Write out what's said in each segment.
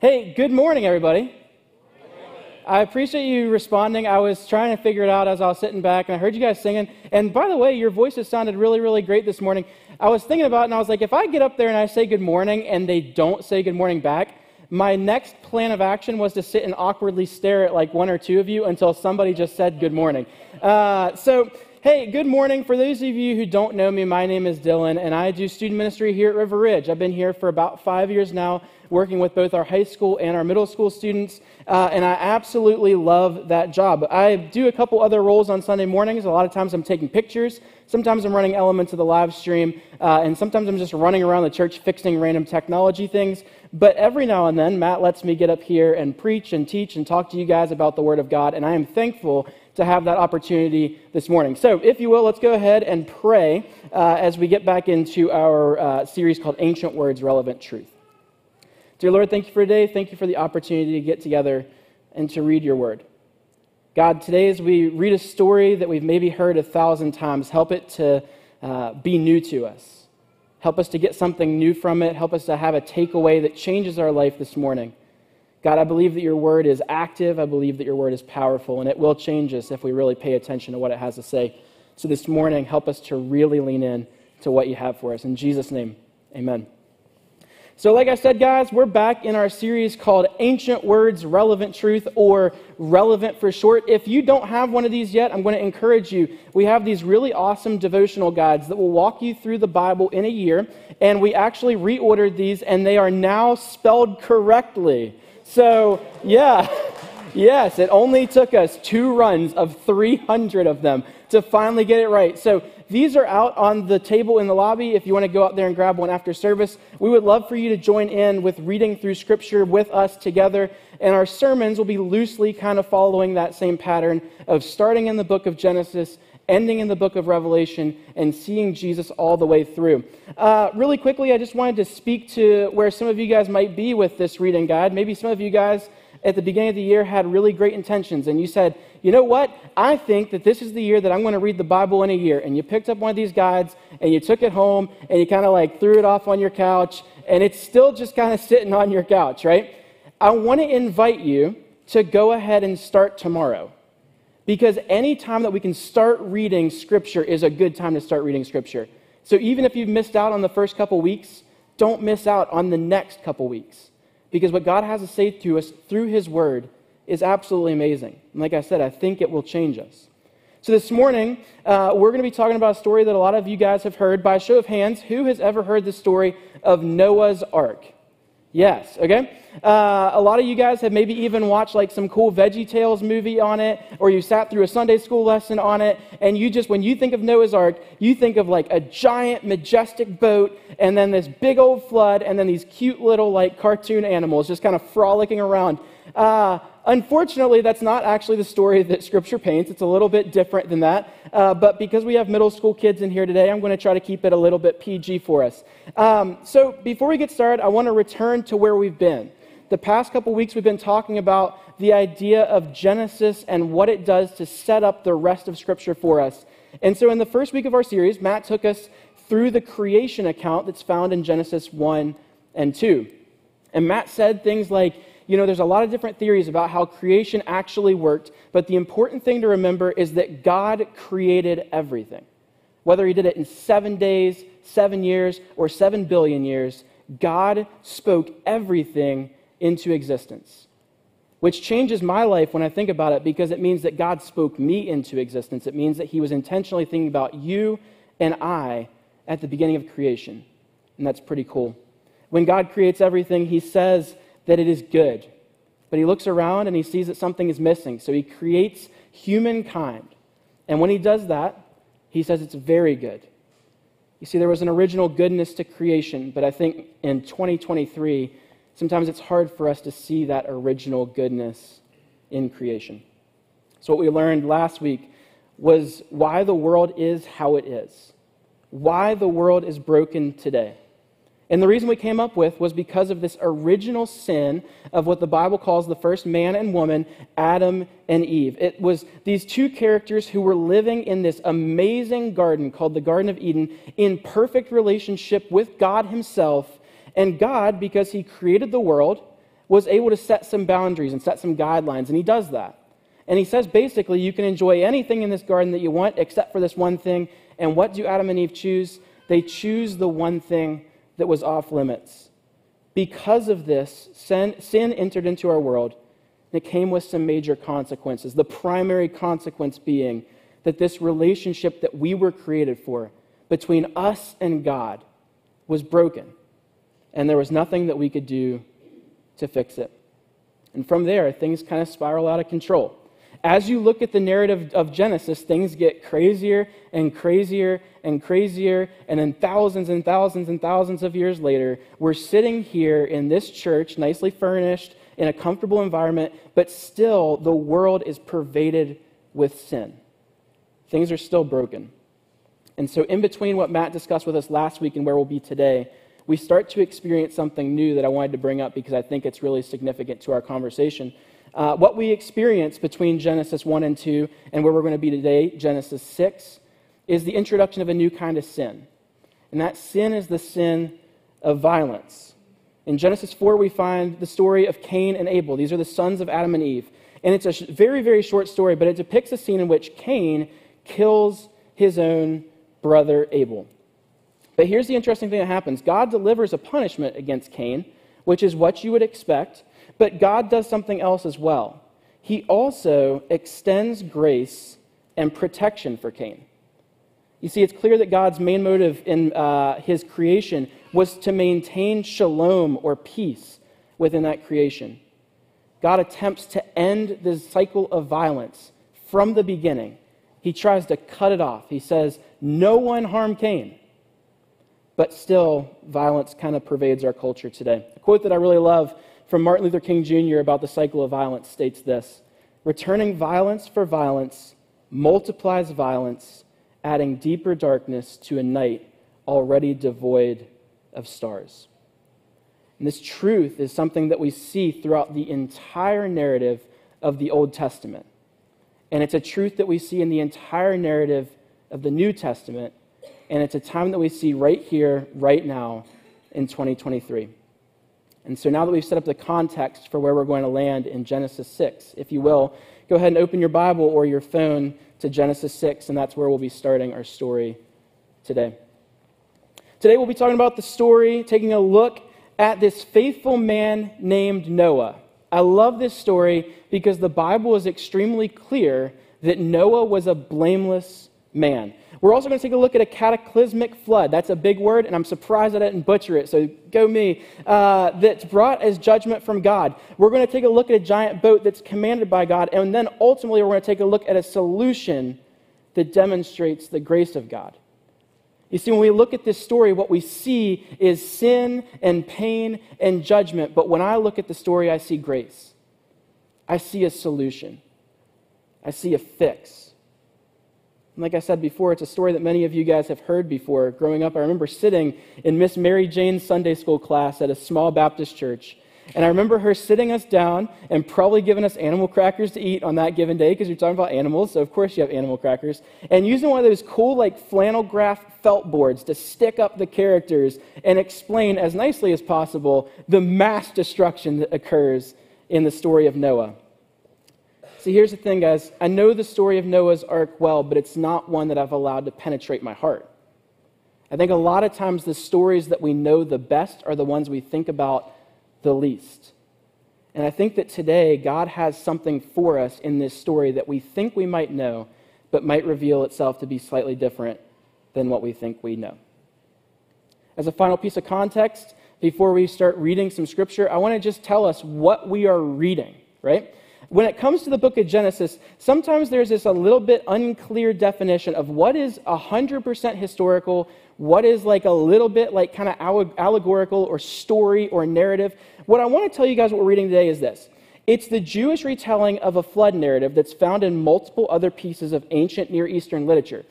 Hey, good morning, everybody. I appreciate you responding. I was trying to figure it out as I was sitting back, and I heard you guys singing. And by the way, your voices sounded really, really great this morning. I was thinking about it, and I was like, if I get up there and I say good morning and they don't say good morning back, my next plan of action was to sit and awkwardly stare at like one or two of you until somebody just said good morning. Uh, so, hey, good morning. For those of you who don't know me, my name is Dylan, and I do student ministry here at River Ridge. I've been here for about five years now working with both our high school and our middle school students, uh, and I absolutely love that job. I do a couple other roles on Sunday mornings. A lot of times I'm taking pictures, sometimes I'm running elements of the live stream, uh, and sometimes I'm just running around the church fixing random technology things. But every now and then, Matt lets me get up here and preach and teach and talk to you guys about the Word of God, and I am thankful to have that opportunity this morning. So, if you will, let's go ahead and pray uh, as we get back into our uh, series called Ancient Words Relevant Truth. Dear Lord, thank you for today. Thank you for the opportunity to get together and to read your word. God, today as we read a story that we've maybe heard a thousand times, help it to uh, be new to us. Help us to get something new from it. Help us to have a takeaway that changes our life this morning. God, I believe that your word is active. I believe that your word is powerful, and it will change us if we really pay attention to what it has to say. So this morning, help us to really lean in to what you have for us. In Jesus' name, amen. So, like I said, guys, we're back in our series called Ancient Words, Relevant Truth, or Relevant for short. If you don't have one of these yet, I'm going to encourage you. We have these really awesome devotional guides that will walk you through the Bible in a year, and we actually reordered these, and they are now spelled correctly. So, yeah. Yes, it only took us two runs of 300 of them to finally get it right. So these are out on the table in the lobby if you want to go out there and grab one after service. We would love for you to join in with reading through Scripture with us together. And our sermons will be loosely kind of following that same pattern of starting in the book of Genesis ending in the book of Revelation and seeing Jesus all the way through. Uh, really quickly, I just wanted to speak to where some of you guys might be with this reading guide. Maybe some of you guys at the beginning of the year had really great intentions and you said, you know what? I think that this is the year that I'm going to read the Bible in a year. And you picked up one of these guides and you took it home and you kind of like threw it off on your couch and it's still just kind of sitting on your couch, right? I want to invite you to go ahead and start tomorrow. Because any time that we can start reading Scripture is a good time to start reading Scripture. So even if you've missed out on the first couple weeks, don't miss out on the next couple weeks. Because what God has to say to us through His Word is absolutely amazing. And like I said, I think it will change us. So this morning, uh, we're going to be talking about a story that a lot of you guys have heard. By show of hands, who has ever heard the story of Noah's Ark? Yes, okay? Uh, a lot of you guys have maybe even watched like some cool Veggie Tales movie on it, or you sat through a Sunday school lesson on it, and you just, when you think of Noah's Ark, you think of like a giant, majestic boat, and then this big old flood, and then these cute little like cartoon animals just kind of frolicking around. Uh, unfortunately, that's not actually the story that Scripture paints. It's a little bit different than that. Uh, but because we have middle school kids in here today, I'm going to try to keep it a little bit PG for us. Um, so before we get started, I want to return to where we've been. The past couple weeks, we've been talking about the idea of Genesis and what it does to set up the rest of Scripture for us. And so, in the first week of our series, Matt took us through the creation account that's found in Genesis 1 and 2. And Matt said things like, you know, there's a lot of different theories about how creation actually worked, but the important thing to remember is that God created everything. Whether he did it in seven days, seven years, or seven billion years, God spoke everything into existence. Which changes my life when I think about it because it means that God spoke me into existence. It means that he was intentionally thinking about you and I at the beginning of creation. And that's pretty cool. When God creates everything, he says that it is good. But he looks around and he sees that something is missing. So he creates humankind. And when he does that, he says it's very good. You see, there was an original goodness to creation, but I think in 2023, sometimes it's hard for us to see that original goodness in creation. So, what we learned last week was why the world is how it is, why the world is broken today. And the reason we came up with was because of this original sin of what the Bible calls the first man and woman, Adam and Eve. It was these two characters who were living in this amazing garden called the Garden of Eden in perfect relationship with God Himself. And God, because He created the world, was able to set some boundaries and set some guidelines, and he does that. And he says basically, you can enjoy anything in this garden that you want except for this one thing. And what do Adam and Eve choose? They choose the one thing that was off limits. Because of this, sin, sin entered into our world, and it came with some major consequences. The primary consequence being that this relationship that we were created for between us and God was broken, and there was nothing that we could do to fix it. And from there, things kind of spiral out of control. As you look at the narrative of Genesis, things get crazier and crazier and crazier. And then thousands and thousands and thousands of years later, we're sitting here in this church, nicely furnished, in a comfortable environment, but still the world is pervaded with sin. Things are still broken. And so, in between what Matt discussed with us last week and where we'll be today, we start to experience something new that I wanted to bring up because I think it's really significant to our conversation. Uh, what we experience between Genesis 1 and 2 and where we're going to be today, Genesis 6, is the introduction of a new kind of sin. And that sin is the sin of violence. In Genesis 4, we find the story of Cain and Abel. These are the sons of Adam and Eve. And it's a very, very short story, but it depicts a scene in which Cain kills his own brother Abel. But here's the interesting thing that happens God delivers a punishment against Cain, which is what you would expect. But God does something else as well. He also extends grace and protection for Cain. You see, it's clear that God's main motive in uh, his creation was to maintain shalom or peace within that creation. God attempts to end the cycle of violence from the beginning. He tries to cut it off. He says, No one harm Cain. But still, violence kind of pervades our culture today. A quote that I really love from Martin Luther King Jr. about the cycle of violence states this Returning violence for violence multiplies violence, adding deeper darkness to a night already devoid of stars. And this truth is something that we see throughout the entire narrative of the Old Testament. And it's a truth that we see in the entire narrative of the New Testament. And it's a time that we see right here, right now, in 2023. And so now that we've set up the context for where we're going to land in Genesis 6, if you will, go ahead and open your Bible or your phone to Genesis 6, and that's where we'll be starting our story today. Today we'll be talking about the story, taking a look at this faithful man named Noah. I love this story because the Bible is extremely clear that Noah was a blameless man. We're also going to take a look at a cataclysmic flood. That's a big word, and I'm surprised I didn't butcher it, so go me. Uh, that's brought as judgment from God. We're going to take a look at a giant boat that's commanded by God, and then ultimately we're going to take a look at a solution that demonstrates the grace of God. You see, when we look at this story, what we see is sin and pain and judgment. But when I look at the story, I see grace. I see a solution. I see a fix like I said before, it's a story that many of you guys have heard before. Growing up, I remember sitting in Miss Mary Jane's Sunday school class at a small Baptist church. And I remember her sitting us down and probably giving us animal crackers to eat on that given day because you're talking about animals. So, of course, you have animal crackers. And using one of those cool, like, flannel graph felt boards to stick up the characters and explain as nicely as possible the mass destruction that occurs in the story of Noah. See, here's the thing, guys. I know the story of Noah's Ark well, but it's not one that I've allowed to penetrate my heart. I think a lot of times the stories that we know the best are the ones we think about the least. And I think that today God has something for us in this story that we think we might know, but might reveal itself to be slightly different than what we think we know. As a final piece of context, before we start reading some scripture, I want to just tell us what we are reading, right? When it comes to the book of Genesis, sometimes there's this a little bit unclear definition of what is 100% historical, what is like a little bit like kind of allegorical or story or narrative. What I want to tell you guys what we're reading today is this. It's the Jewish retelling of a flood narrative that's found in multiple other pieces of ancient Near Eastern literature.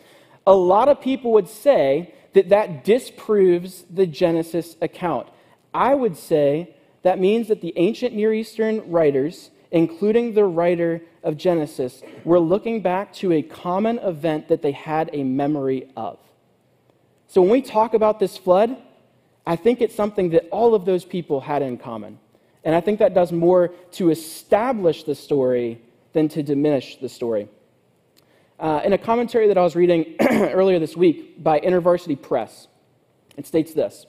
A lot of people would say that that disproves the Genesis account. I would say that means that the ancient Near Eastern writers including the writer of Genesis, were looking back to a common event that they had a memory of. So when we talk about this flood, I think it's something that all of those people had in common. And I think that does more to establish the story than to diminish the story. Uh, in a commentary that I was reading earlier this week by InterVarsity Press, it states this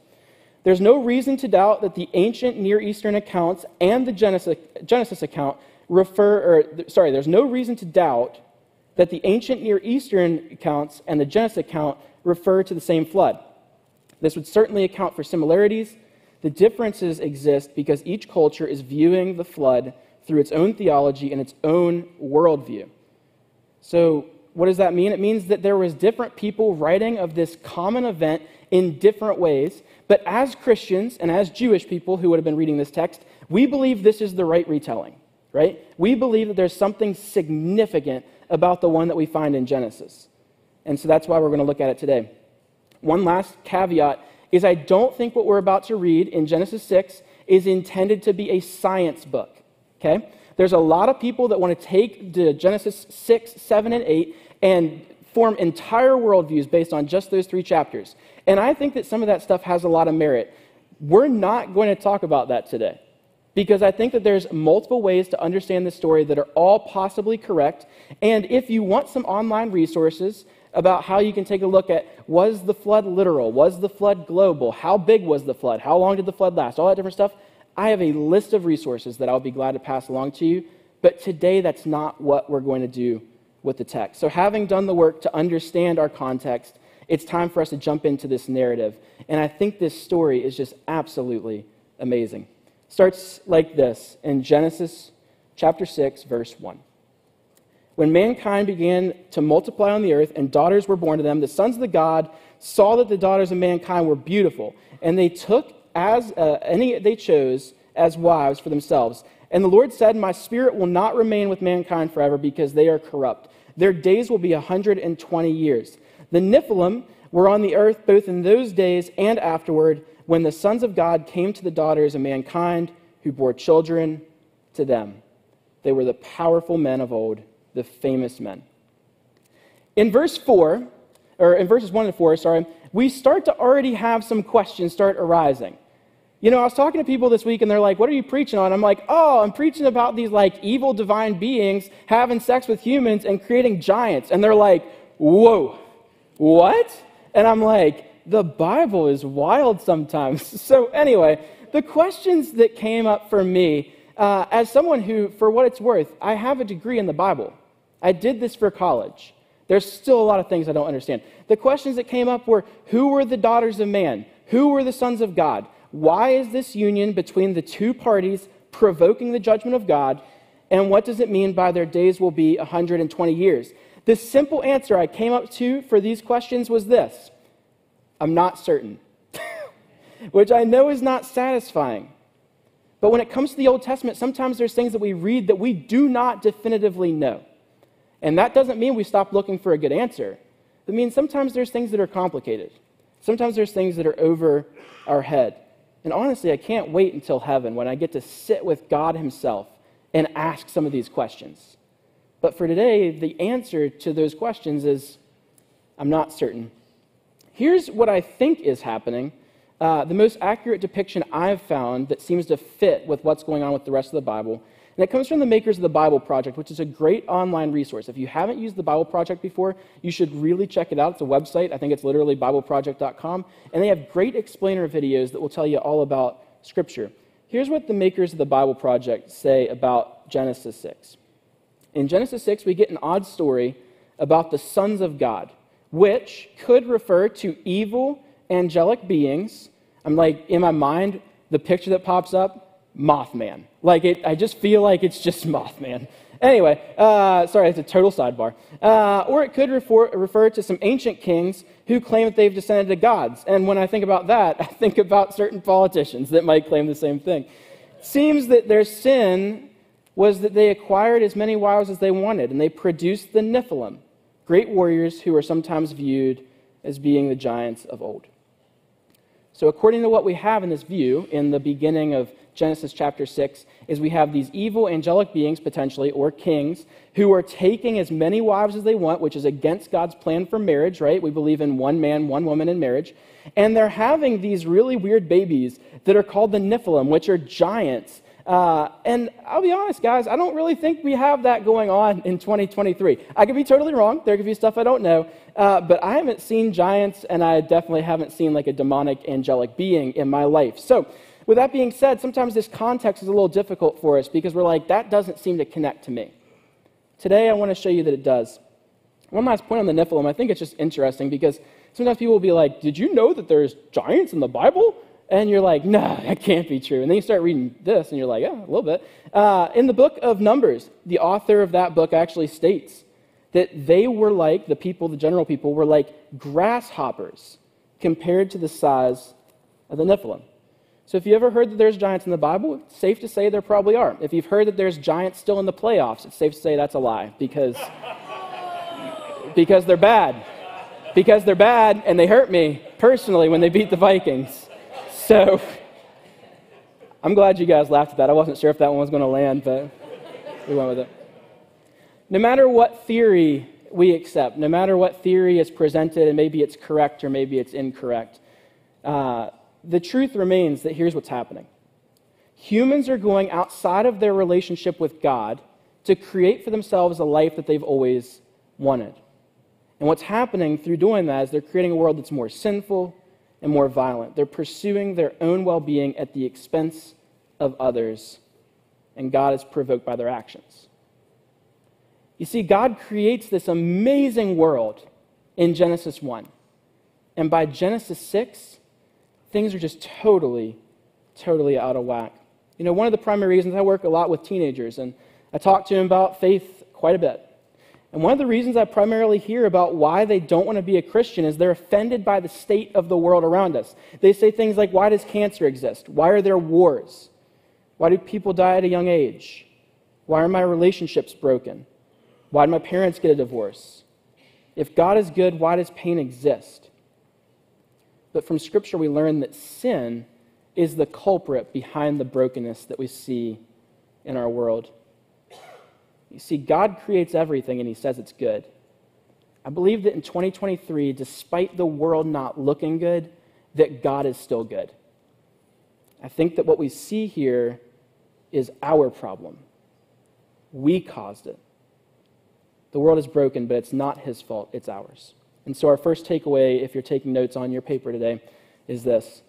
There's no reason to doubt that the ancient Near Eastern accounts and the Genesis, Genesis account refer, or sorry, there's no reason to doubt that the ancient Near Eastern accounts and the Genesis account refer to the same flood. This would certainly account for similarities. The differences exist because each culture is viewing the flood through its own theology and its own worldview. So, what does that mean? It means that there was different people writing of this common event in different ways. But as Christians and as Jewish people who would have been reading this text, we believe this is the right retelling, right? We believe that there's something significant about the one that we find in Genesis. And so that's why we're going to look at it today. One last caveat is I don't think what we're about to read in Genesis 6 is intended to be a science book. Okay? There's a lot of people that want to take Genesis 6, 7, and 8 and form entire worldviews based on just those three chapters. And I think that some of that stuff has a lot of merit. We're not going to talk about that today because I think that there's multiple ways to understand the story that are all possibly correct. And if you want some online resources, about how you can take a look at was the flood literal? Was the flood global? How big was the flood? How long did the flood last? All that different stuff. I have a list of resources that I'll be glad to pass along to you. But today, that's not what we're going to do with the text. So, having done the work to understand our context, it's time for us to jump into this narrative. And I think this story is just absolutely amazing. It starts like this in Genesis chapter 6, verse 1. When mankind began to multiply on the earth and daughters were born to them, the sons of the God saw that the daughters of mankind were beautiful, and they took as uh, any they chose as wives for themselves. And the Lord said, My spirit will not remain with mankind forever because they are corrupt. Their days will be a 120 years. The Nephilim were on the earth both in those days and afterward when the sons of God came to the daughters of mankind who bore children to them. They were the powerful men of old the famous men. In verse 4, or in verses 1 and 4, sorry, we start to already have some questions start arising. You know, I was talking to people this week and they're like, What are you preaching on? I'm like, Oh, I'm preaching about these like evil divine beings having sex with humans and creating giants. And they're like, Whoa, what? And I'm like, The Bible is wild sometimes. So, anyway, the questions that came up for me, uh, as someone who, for what it's worth, I have a degree in the Bible. I did this for college. There's still a lot of things I don't understand. The questions that came up were who were the daughters of man? Who were the sons of God? Why is this union between the two parties provoking the judgment of God? And what does it mean by their days will be 120 years? The simple answer I came up to for these questions was this I'm not certain, which I know is not satisfying. But when it comes to the Old Testament, sometimes there's things that we read that we do not definitively know. And that doesn't mean we stop looking for a good answer. It means sometimes there's things that are complicated. Sometimes there's things that are over our head. And honestly, I can't wait until heaven when I get to sit with God Himself and ask some of these questions. But for today, the answer to those questions is I'm not certain. Here's what I think is happening. Uh, the most accurate depiction I've found that seems to fit with what's going on with the rest of the Bible and it comes from the makers of the Bible Project, which is a great online resource. If you haven't used the Bible Project before, you should really check it out. It's a website. I think it's literally BibleProject.com. And they have great explainer videos that will tell you all about Scripture. Here's what the makers of the Bible Project say about Genesis 6. In Genesis 6, we get an odd story about the sons of God, which could refer to evil angelic beings. I'm like, in my mind, the picture that pops up Mothman. Like, it, I just feel like it's just Mothman. Anyway, uh, sorry, it's a total sidebar. Uh, or it could refer, refer to some ancient kings who claim that they've descended to gods. And when I think about that, I think about certain politicians that might claim the same thing. Seems that their sin was that they acquired as many wives as they wanted, and they produced the Nephilim, great warriors who are sometimes viewed as being the giants of old. So, according to what we have in this view, in the beginning of Genesis chapter 6 is we have these evil angelic beings, potentially, or kings, who are taking as many wives as they want, which is against God's plan for marriage, right? We believe in one man, one woman in marriage. And they're having these really weird babies that are called the Nephilim, which are giants. Uh, and I'll be honest, guys, I don't really think we have that going on in 2023. I could be totally wrong. There could be stuff I don't know. Uh, but I haven't seen giants, and I definitely haven't seen like a demonic angelic being in my life. So, with that being said, sometimes this context is a little difficult for us because we're like, that doesn't seem to connect to me. Today, I want to show you that it does. One last point on the Nephilim. I think it's just interesting because sometimes people will be like, Did you know that there's giants in the Bible? And you're like, no, that can't be true. And then you start reading this, and you're like, yeah, a little bit. Uh, in the book of Numbers, the author of that book actually states that they were like, the people, the general people, were like grasshoppers compared to the size of the Nephilim. So if you ever heard that there's giants in the Bible, it's safe to say there probably are. If you've heard that there's giants still in the playoffs, it's safe to say that's a lie because, because they're bad. Because they're bad and they hurt me personally when they beat the Vikings. So I'm glad you guys laughed at that. I wasn't sure if that one was going to land, but we went with it. No matter what theory we accept, no matter what theory is presented, and maybe it's correct or maybe it's incorrect, uh, the truth remains that here's what's happening. Humans are going outside of their relationship with God to create for themselves a life that they've always wanted. And what's happening through doing that is they're creating a world that's more sinful and more violent. They're pursuing their own well being at the expense of others, and God is provoked by their actions. You see, God creates this amazing world in Genesis 1. And by Genesis 6, things are just totally, totally out of whack. You know, one of the primary reasons I work a lot with teenagers, and I talk to them about faith quite a bit. And one of the reasons I primarily hear about why they don't want to be a Christian is they're offended by the state of the world around us. They say things like, Why does cancer exist? Why are there wars? Why do people die at a young age? Why are my relationships broken? Why did my parents get a divorce? If God is good, why does pain exist? But from Scripture, we learn that sin is the culprit behind the brokenness that we see in our world. You see, God creates everything and He says it's good. I believe that in 2023, despite the world not looking good, that God is still good. I think that what we see here is our problem. We caused it. The world is broken, but it's not his fault, it's ours. And so, our first takeaway, if you're taking notes on your paper today, is this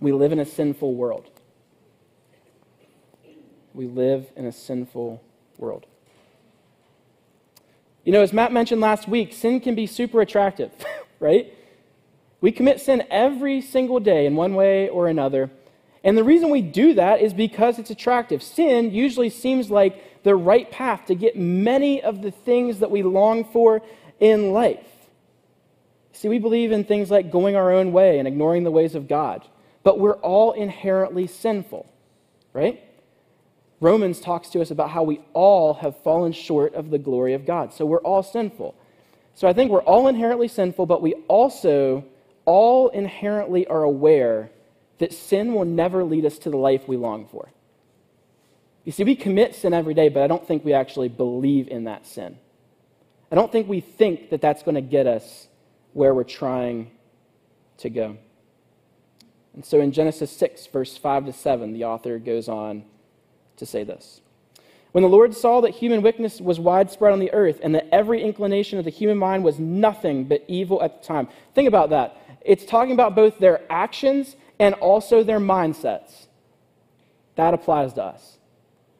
We live in a sinful world. We live in a sinful world. You know, as Matt mentioned last week, sin can be super attractive, right? We commit sin every single day in one way or another. And the reason we do that is because it's attractive. Sin usually seems like the right path to get many of the things that we long for in life. See, we believe in things like going our own way and ignoring the ways of God, but we're all inherently sinful, right? Romans talks to us about how we all have fallen short of the glory of God. So we're all sinful. So I think we're all inherently sinful, but we also all inherently are aware that sin will never lead us to the life we long for. You see, we commit sin every day, but I don't think we actually believe in that sin. I don't think we think that that's going to get us where we're trying to go. And so in Genesis 6, verse 5 to 7, the author goes on to say this. When the Lord saw that human wickedness was widespread on the earth and that every inclination of the human mind was nothing but evil at the time. Think about that. It's talking about both their actions and also their mindsets. That applies to us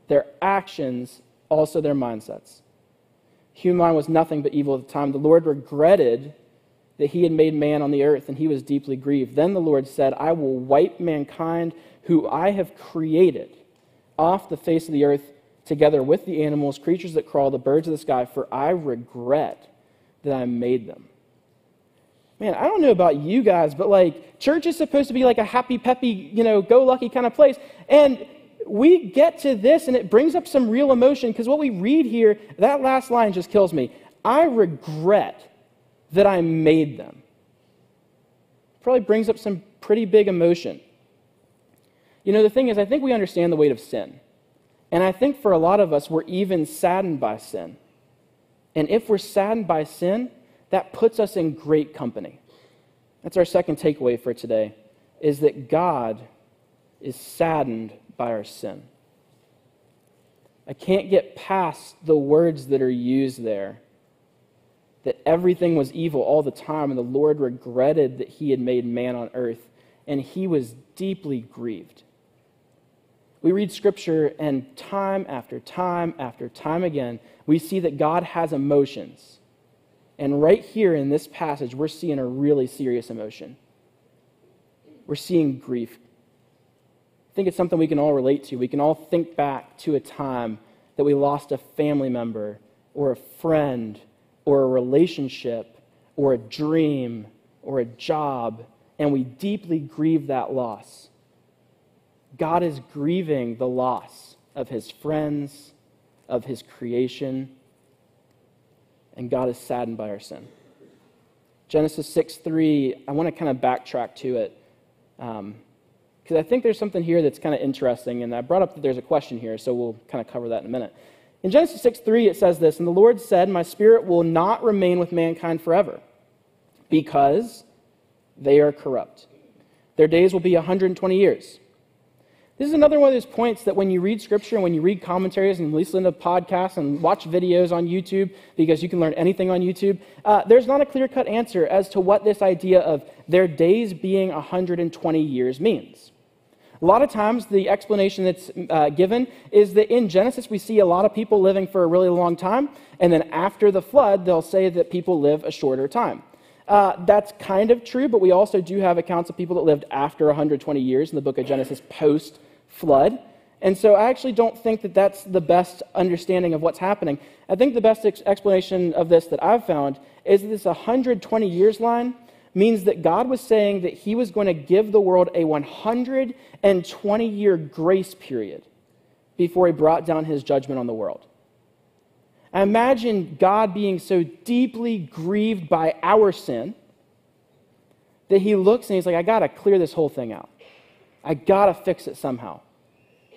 their actions, also their mindsets. Human mind was nothing but evil at the time. The Lord regretted that he had made man on the earth, and he was deeply grieved. Then the Lord said, I will wipe mankind, who I have created, off the face of the earth, together with the animals, creatures that crawl, the birds of the sky, for I regret that I made them. Man, I don't know about you guys, but like, church is supposed to be like a happy, peppy, you know, go lucky kind of place. And we get to this and it brings up some real emotion because what we read here, that last line just kills me. I regret that I made them. Probably brings up some pretty big emotion. You know, the thing is, I think we understand the weight of sin. And I think for a lot of us, we're even saddened by sin. And if we're saddened by sin, that puts us in great company. That's our second takeaway for today is that God is saddened by our sin. I can't get past the words that are used there. That everything was evil all the time, and the Lord regretted that he had made man on earth, and he was deeply grieved. We read scripture, and time after time after time again, we see that God has emotions. And right here in this passage, we're seeing a really serious emotion. We're seeing grief. I think it's something we can all relate to. We can all think back to a time that we lost a family member or a friend or a relationship or a dream or a job, and we deeply grieve that loss. God is grieving the loss of his friends, of his creation, and God is saddened by our sin. Genesis 6 3, I want to kind of backtrack to it because um, I think there's something here that's kind of interesting, and I brought up that there's a question here, so we'll kind of cover that in a minute. In Genesis 6 3, it says this And the Lord said, My spirit will not remain with mankind forever, because they are corrupt. Their days will be 120 years. This is another one of those points that when you read scripture and when you read commentaries and listen to podcasts and watch videos on YouTube, because you can learn anything on YouTube, uh, there's not a clear cut answer as to what this idea of their days being 120 years means. A lot of times, the explanation that's uh, given is that in Genesis, we see a lot of people living for a really long time, and then after the flood, they'll say that people live a shorter time. Uh, that's kind of true, but we also do have accounts of people that lived after 120 years in the book of Genesis post flood. And so I actually don't think that that's the best understanding of what's happening. I think the best ex- explanation of this that I've found is this 120 years line means that God was saying that he was going to give the world a 120 year grace period before he brought down his judgment on the world. I imagine God being so deeply grieved by our sin that he looks and he's like, I got to clear this whole thing out. I got to fix it somehow.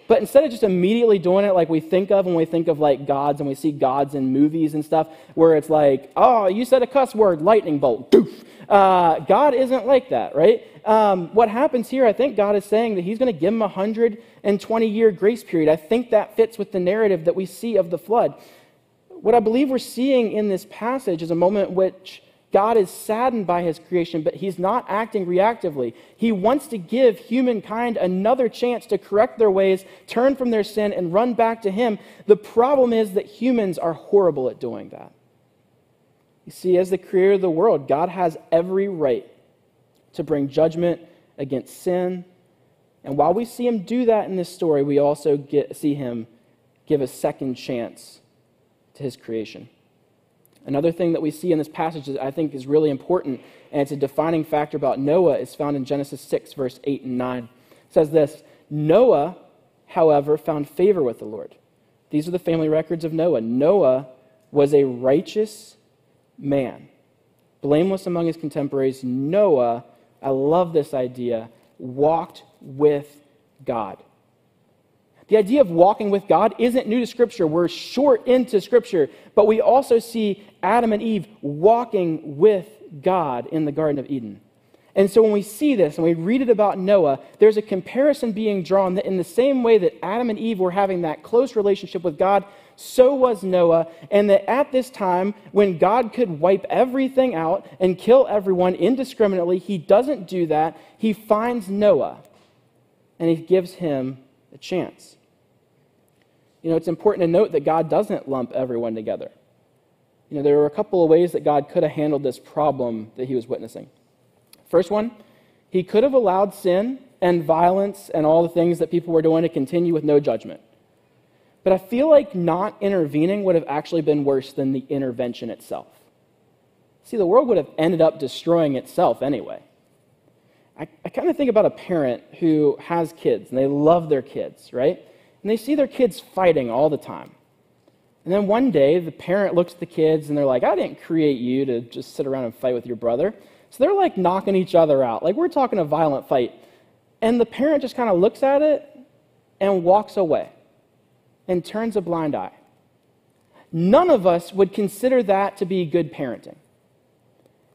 But instead of just immediately doing it like we think of when we think of like gods and we see gods in movies and stuff, where it's like, oh, you said a cuss word, lightning bolt, doof. Uh, God isn't like that, right? Um, what happens here, I think God is saying that He's going to give him a 120 year grace period. I think that fits with the narrative that we see of the flood. What I believe we're seeing in this passage is a moment which God is saddened by his creation, but he's not acting reactively. He wants to give humankind another chance to correct their ways, turn from their sin, and run back to him. The problem is that humans are horrible at doing that. You see, as the creator of the world, God has every right to bring judgment against sin. And while we see him do that in this story, we also get, see him give a second chance to his creation. Another thing that we see in this passage that I think is really important, and it's a defining factor about Noah, is found in Genesis 6, verse 8 and 9. It says this Noah, however, found favor with the Lord. These are the family records of Noah. Noah was a righteous man, blameless among his contemporaries. Noah, I love this idea, walked with God. The idea of walking with God isn't new to Scripture. We're short into Scripture, but we also see Adam and Eve walking with God in the Garden of Eden. And so when we see this and we read it about Noah, there's a comparison being drawn that in the same way that Adam and Eve were having that close relationship with God, so was Noah. And that at this time, when God could wipe everything out and kill everyone indiscriminately, he doesn't do that. He finds Noah and he gives him a chance. You know, it's important to note that God doesn't lump everyone together. You know, there were a couple of ways that God could have handled this problem that he was witnessing. First one, he could have allowed sin and violence and all the things that people were doing to continue with no judgment. But I feel like not intervening would have actually been worse than the intervention itself. See, the world would have ended up destroying itself anyway. I, I kind of think about a parent who has kids and they love their kids, right? And they see their kids fighting all the time. And then one day, the parent looks at the kids and they're like, I didn't create you to just sit around and fight with your brother. So they're like knocking each other out. Like we're talking a violent fight. And the parent just kind of looks at it and walks away and turns a blind eye. None of us would consider that to be good parenting.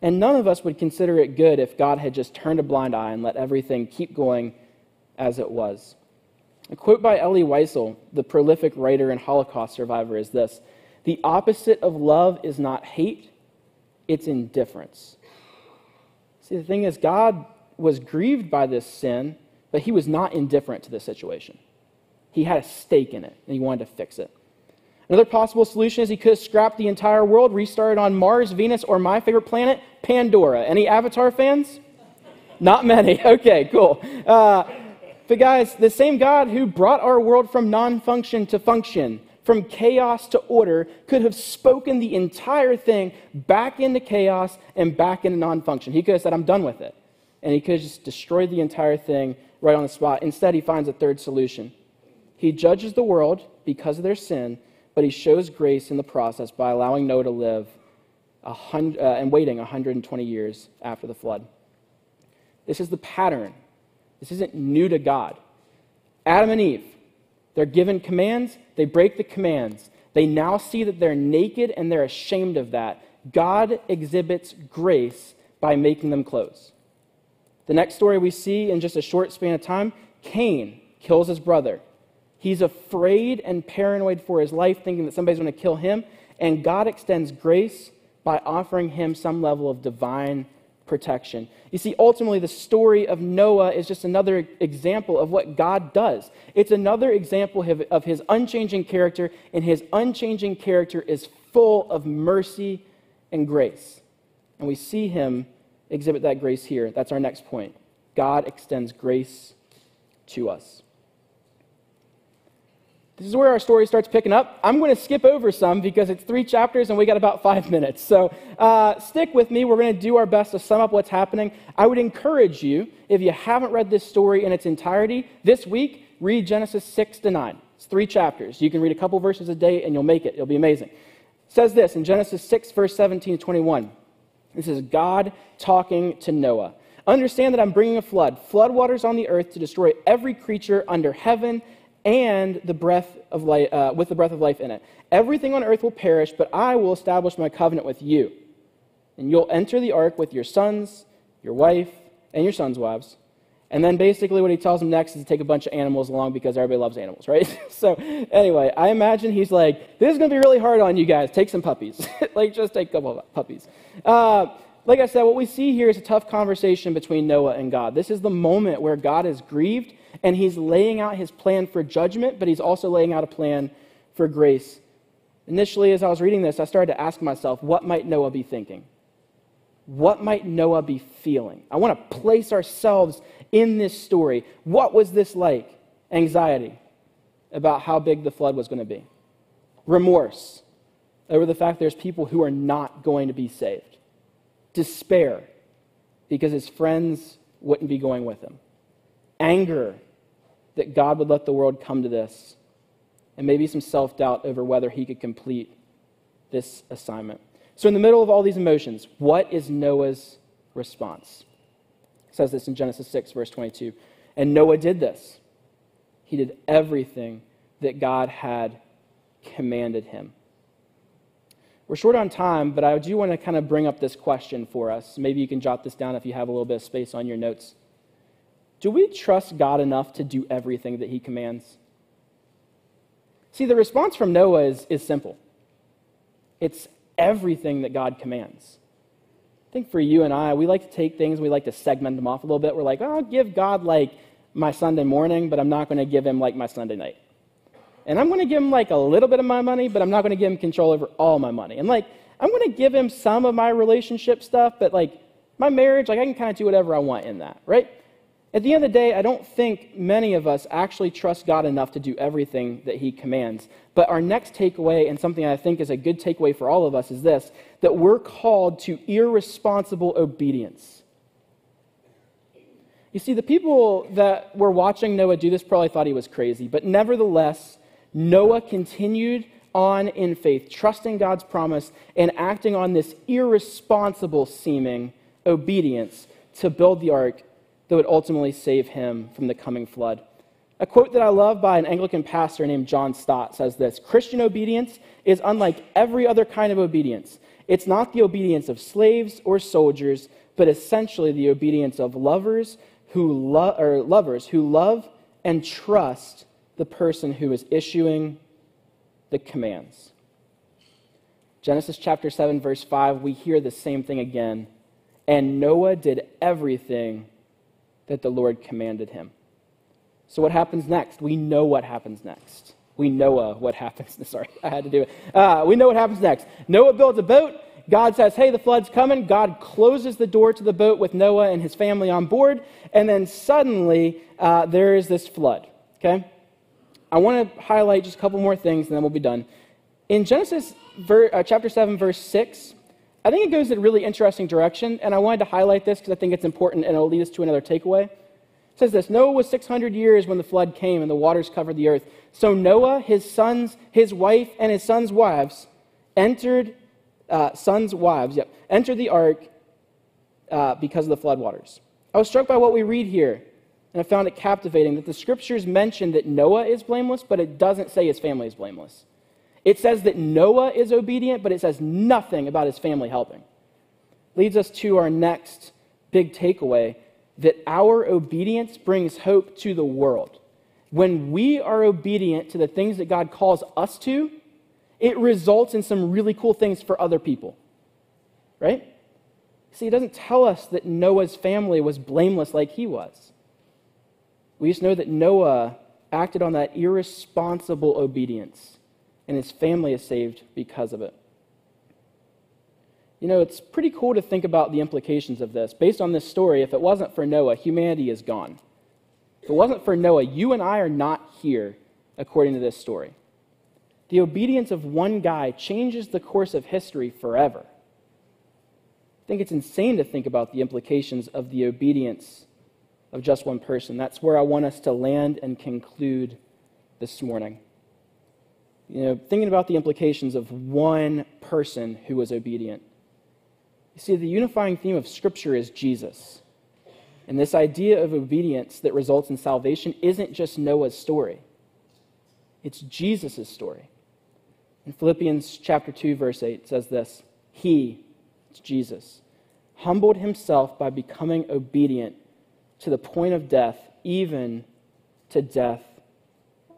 And none of us would consider it good if God had just turned a blind eye and let everything keep going as it was. A quote by Elie Wiesel, the prolific writer and Holocaust survivor, is this The opposite of love is not hate, it's indifference. See, the thing is, God was grieved by this sin, but he was not indifferent to the situation. He had a stake in it, and he wanted to fix it. Another possible solution is he could have scrapped the entire world, restarted on Mars, Venus, or my favorite planet, Pandora. Any Avatar fans? Not many. Okay, cool. Uh, but guys, the same God who brought our world from non function to function, from chaos to order, could have spoken the entire thing back into chaos and back into non function. He could have said, I'm done with it. And he could have just destroyed the entire thing right on the spot. Instead, he finds a third solution. He judges the world because of their sin, but he shows grace in the process by allowing Noah to live uh, and waiting 120 years after the flood. This is the pattern this isn't new to God. Adam and Eve, they're given commands, they break the commands. They now see that they're naked and they're ashamed of that. God exhibits grace by making them clothes. The next story we see in just a short span of time Cain kills his brother. He's afraid and paranoid for his life, thinking that somebody's going to kill him, and God extends grace by offering him some level of divine protection. You see, ultimately, the story of Noah is just another example of what God does. It's another example of his unchanging character, and his unchanging character is full of mercy and grace. And we see him exhibit that grace here. That's our next point. God extends grace to us. This is where our story starts picking up. I'm going to skip over some because it's three chapters and we got about five minutes. So uh, stick with me. We're going to do our best to sum up what's happening. I would encourage you, if you haven't read this story in its entirety, this week, read Genesis 6 to 9. It's three chapters. You can read a couple verses a day and you'll make it. It'll be amazing. It says this in Genesis 6, verse 17 to 21. This is God talking to Noah. Understand that I'm bringing a flood, flood waters on the earth to destroy every creature under heaven and the breath of life, uh, with the breath of life in it. Everything on earth will perish, but I will establish my covenant with you. And you'll enter the ark with your sons, your wife, and your sons' wives. And then basically what he tells them next is to take a bunch of animals along because everybody loves animals, right? so anyway, I imagine he's like, this is going to be really hard on you guys. Take some puppies. like, just take a couple of puppies. Uh, like I said, what we see here is a tough conversation between Noah and God. This is the moment where God is grieved and he's laying out his plan for judgment, but he's also laying out a plan for grace. Initially, as I was reading this, I started to ask myself, what might Noah be thinking? What might Noah be feeling? I want to place ourselves in this story. What was this like? Anxiety about how big the flood was going to be, remorse over the fact there's people who are not going to be saved, despair because his friends wouldn't be going with him, anger that God would let the world come to this, and maybe some self doubt over whether he could complete this assignment. So, in the middle of all these emotions, what is Noah's response? It says this in Genesis 6, verse 22. And Noah did this. He did everything that God had commanded him. We're short on time, but I do want to kind of bring up this question for us. Maybe you can jot this down if you have a little bit of space on your notes. Do we trust God enough to do everything that he commands? See, the response from Noah is, is simple it's everything that God commands. I think for you and I, we like to take things, we like to segment them off a little bit. We're like, oh, I'll give God like my Sunday morning, but I'm not going to give him like my Sunday night. And I'm going to give him like a little bit of my money, but I'm not going to give him control over all my money. And like, I'm going to give him some of my relationship stuff, but like my marriage, like I can kind of do whatever I want in that, right? At the end of the day, I don't think many of us actually trust God enough to do everything that He commands. But our next takeaway, and something I think is a good takeaway for all of us, is this that we're called to irresponsible obedience. You see, the people that were watching Noah do this probably thought he was crazy, but nevertheless, Noah continued on in faith, trusting God's promise and acting on this irresponsible seeming obedience to build the ark that would ultimately save him from the coming flood. A quote that I love by an Anglican pastor named John Stott says this Christian obedience is unlike every other kind of obedience. It's not the obedience of slaves or soldiers, but essentially the obedience of lovers who lo- or lovers who love and trust the person who is issuing the commands. Genesis chapter 7, verse 5, we hear the same thing again. And Noah did everything that the Lord commanded him. So, what happens next? We know what happens next. We know uh, what happens. Sorry, I had to do it. Uh, we know what happens next. Noah builds a boat. God says, Hey, the flood's coming. God closes the door to the boat with Noah and his family on board. And then suddenly, uh, there is this flood. Okay? I want to highlight just a couple more things and then we'll be done. In Genesis ver- uh, chapter 7, verse 6, I think it goes in a really interesting direction, and I wanted to highlight this because I think it's important and it'll lead us to another takeaway. It says this Noah was 600 years when the flood came and the waters covered the earth. So Noah, his sons, his wife, and his sons' wives entered, uh, sons' wives, yep, entered the ark uh, because of the flood waters. I was struck by what we read here, and I found it captivating that the scriptures mention that Noah is blameless, but it doesn't say his family is blameless. It says that Noah is obedient, but it says nothing about his family helping. Leads us to our next big takeaway that our obedience brings hope to the world. When we are obedient to the things that God calls us to, it results in some really cool things for other people. Right? See, it doesn't tell us that Noah's family was blameless like he was. We just know that Noah acted on that irresponsible obedience and his family is saved because of it. You know, it's pretty cool to think about the implications of this. Based on this story, if it wasn't for Noah, humanity is gone. If it wasn't for Noah, you and I are not here, according to this story. The obedience of one guy changes the course of history forever. I think it's insane to think about the implications of the obedience of just one person. That's where I want us to land and conclude this morning you know, thinking about the implications of one person who was obedient. You see, the unifying theme of Scripture is Jesus. And this idea of obedience that results in salvation isn't just Noah's story, it's Jesus' story. In Philippians chapter 2, verse 8, says this He, it's Jesus, humbled himself by becoming obedient to the point of death, even to death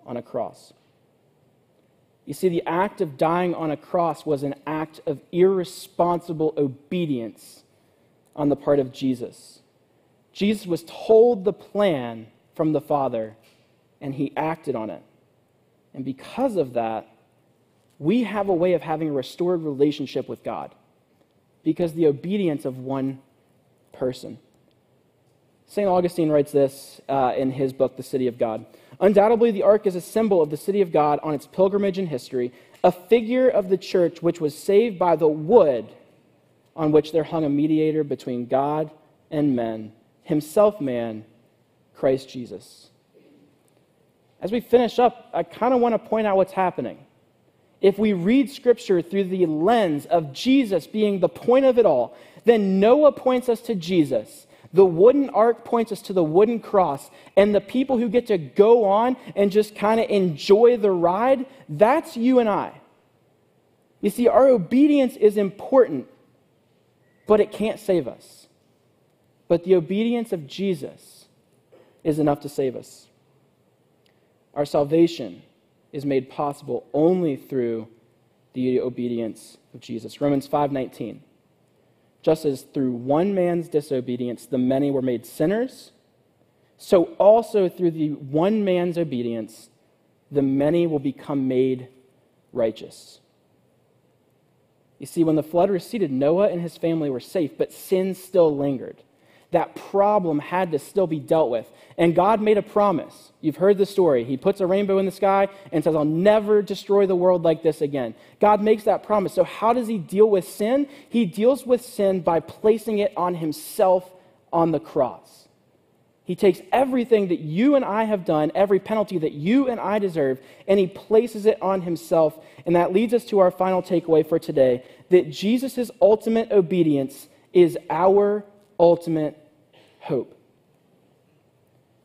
on a cross. You see, the act of dying on a cross was an act of irresponsible obedience on the part of Jesus. Jesus was told the plan from the Father, and he acted on it. And because of that, we have a way of having a restored relationship with God because the obedience of one person. St. Augustine writes this uh, in his book, The City of God. Undoubtedly, the ark is a symbol of the city of God on its pilgrimage in history, a figure of the church which was saved by the wood on which there hung a mediator between God and men, himself man, Christ Jesus. As we finish up, I kind of want to point out what's happening. If we read Scripture through the lens of Jesus being the point of it all, then Noah points us to Jesus the wooden ark points us to the wooden cross, and the people who get to go on and just kind of enjoy the ride, that's you and I. You see, our obedience is important, but it can't save us. But the obedience of Jesus is enough to save us. Our salvation is made possible only through the obedience of Jesus. Romans 5:19 just as through one man's disobedience the many were made sinners, so also through the one man's obedience the many will become made righteous. You see, when the flood receded, Noah and his family were safe, but sin still lingered that problem had to still be dealt with. And God made a promise. You've heard the story. He puts a rainbow in the sky and says, I'll never destroy the world like this again. God makes that promise. So, how does He deal with sin? He deals with sin by placing it on Himself on the cross. He takes everything that you and I have done, every penalty that you and I deserve, and He places it on Himself. And that leads us to our final takeaway for today that Jesus' ultimate obedience is our ultimate hope.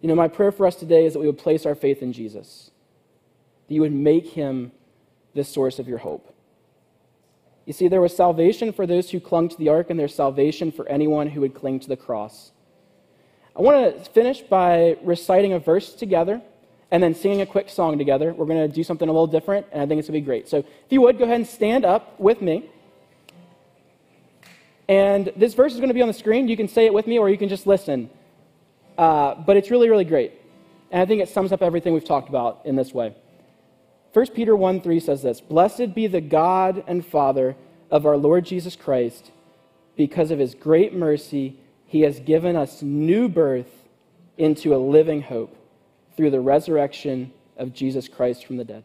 You know, my prayer for us today is that we would place our faith in Jesus, that you would make him the source of your hope. You see, there was salvation for those who clung to the ark, and there's salvation for anyone who would cling to the cross. I want to finish by reciting a verse together, and then singing a quick song together. We're going to do something a little different, and I think it's going to be great. So if you would, go ahead and stand up with me. And this verse is going to be on the screen. You can say it with me, or you can just listen. Uh, but it's really, really great. And I think it sums up everything we've talked about in this way. 1 Peter 1 3 says this Blessed be the God and Father of our Lord Jesus Christ. Because of his great mercy, he has given us new birth into a living hope through the resurrection of Jesus Christ from the dead.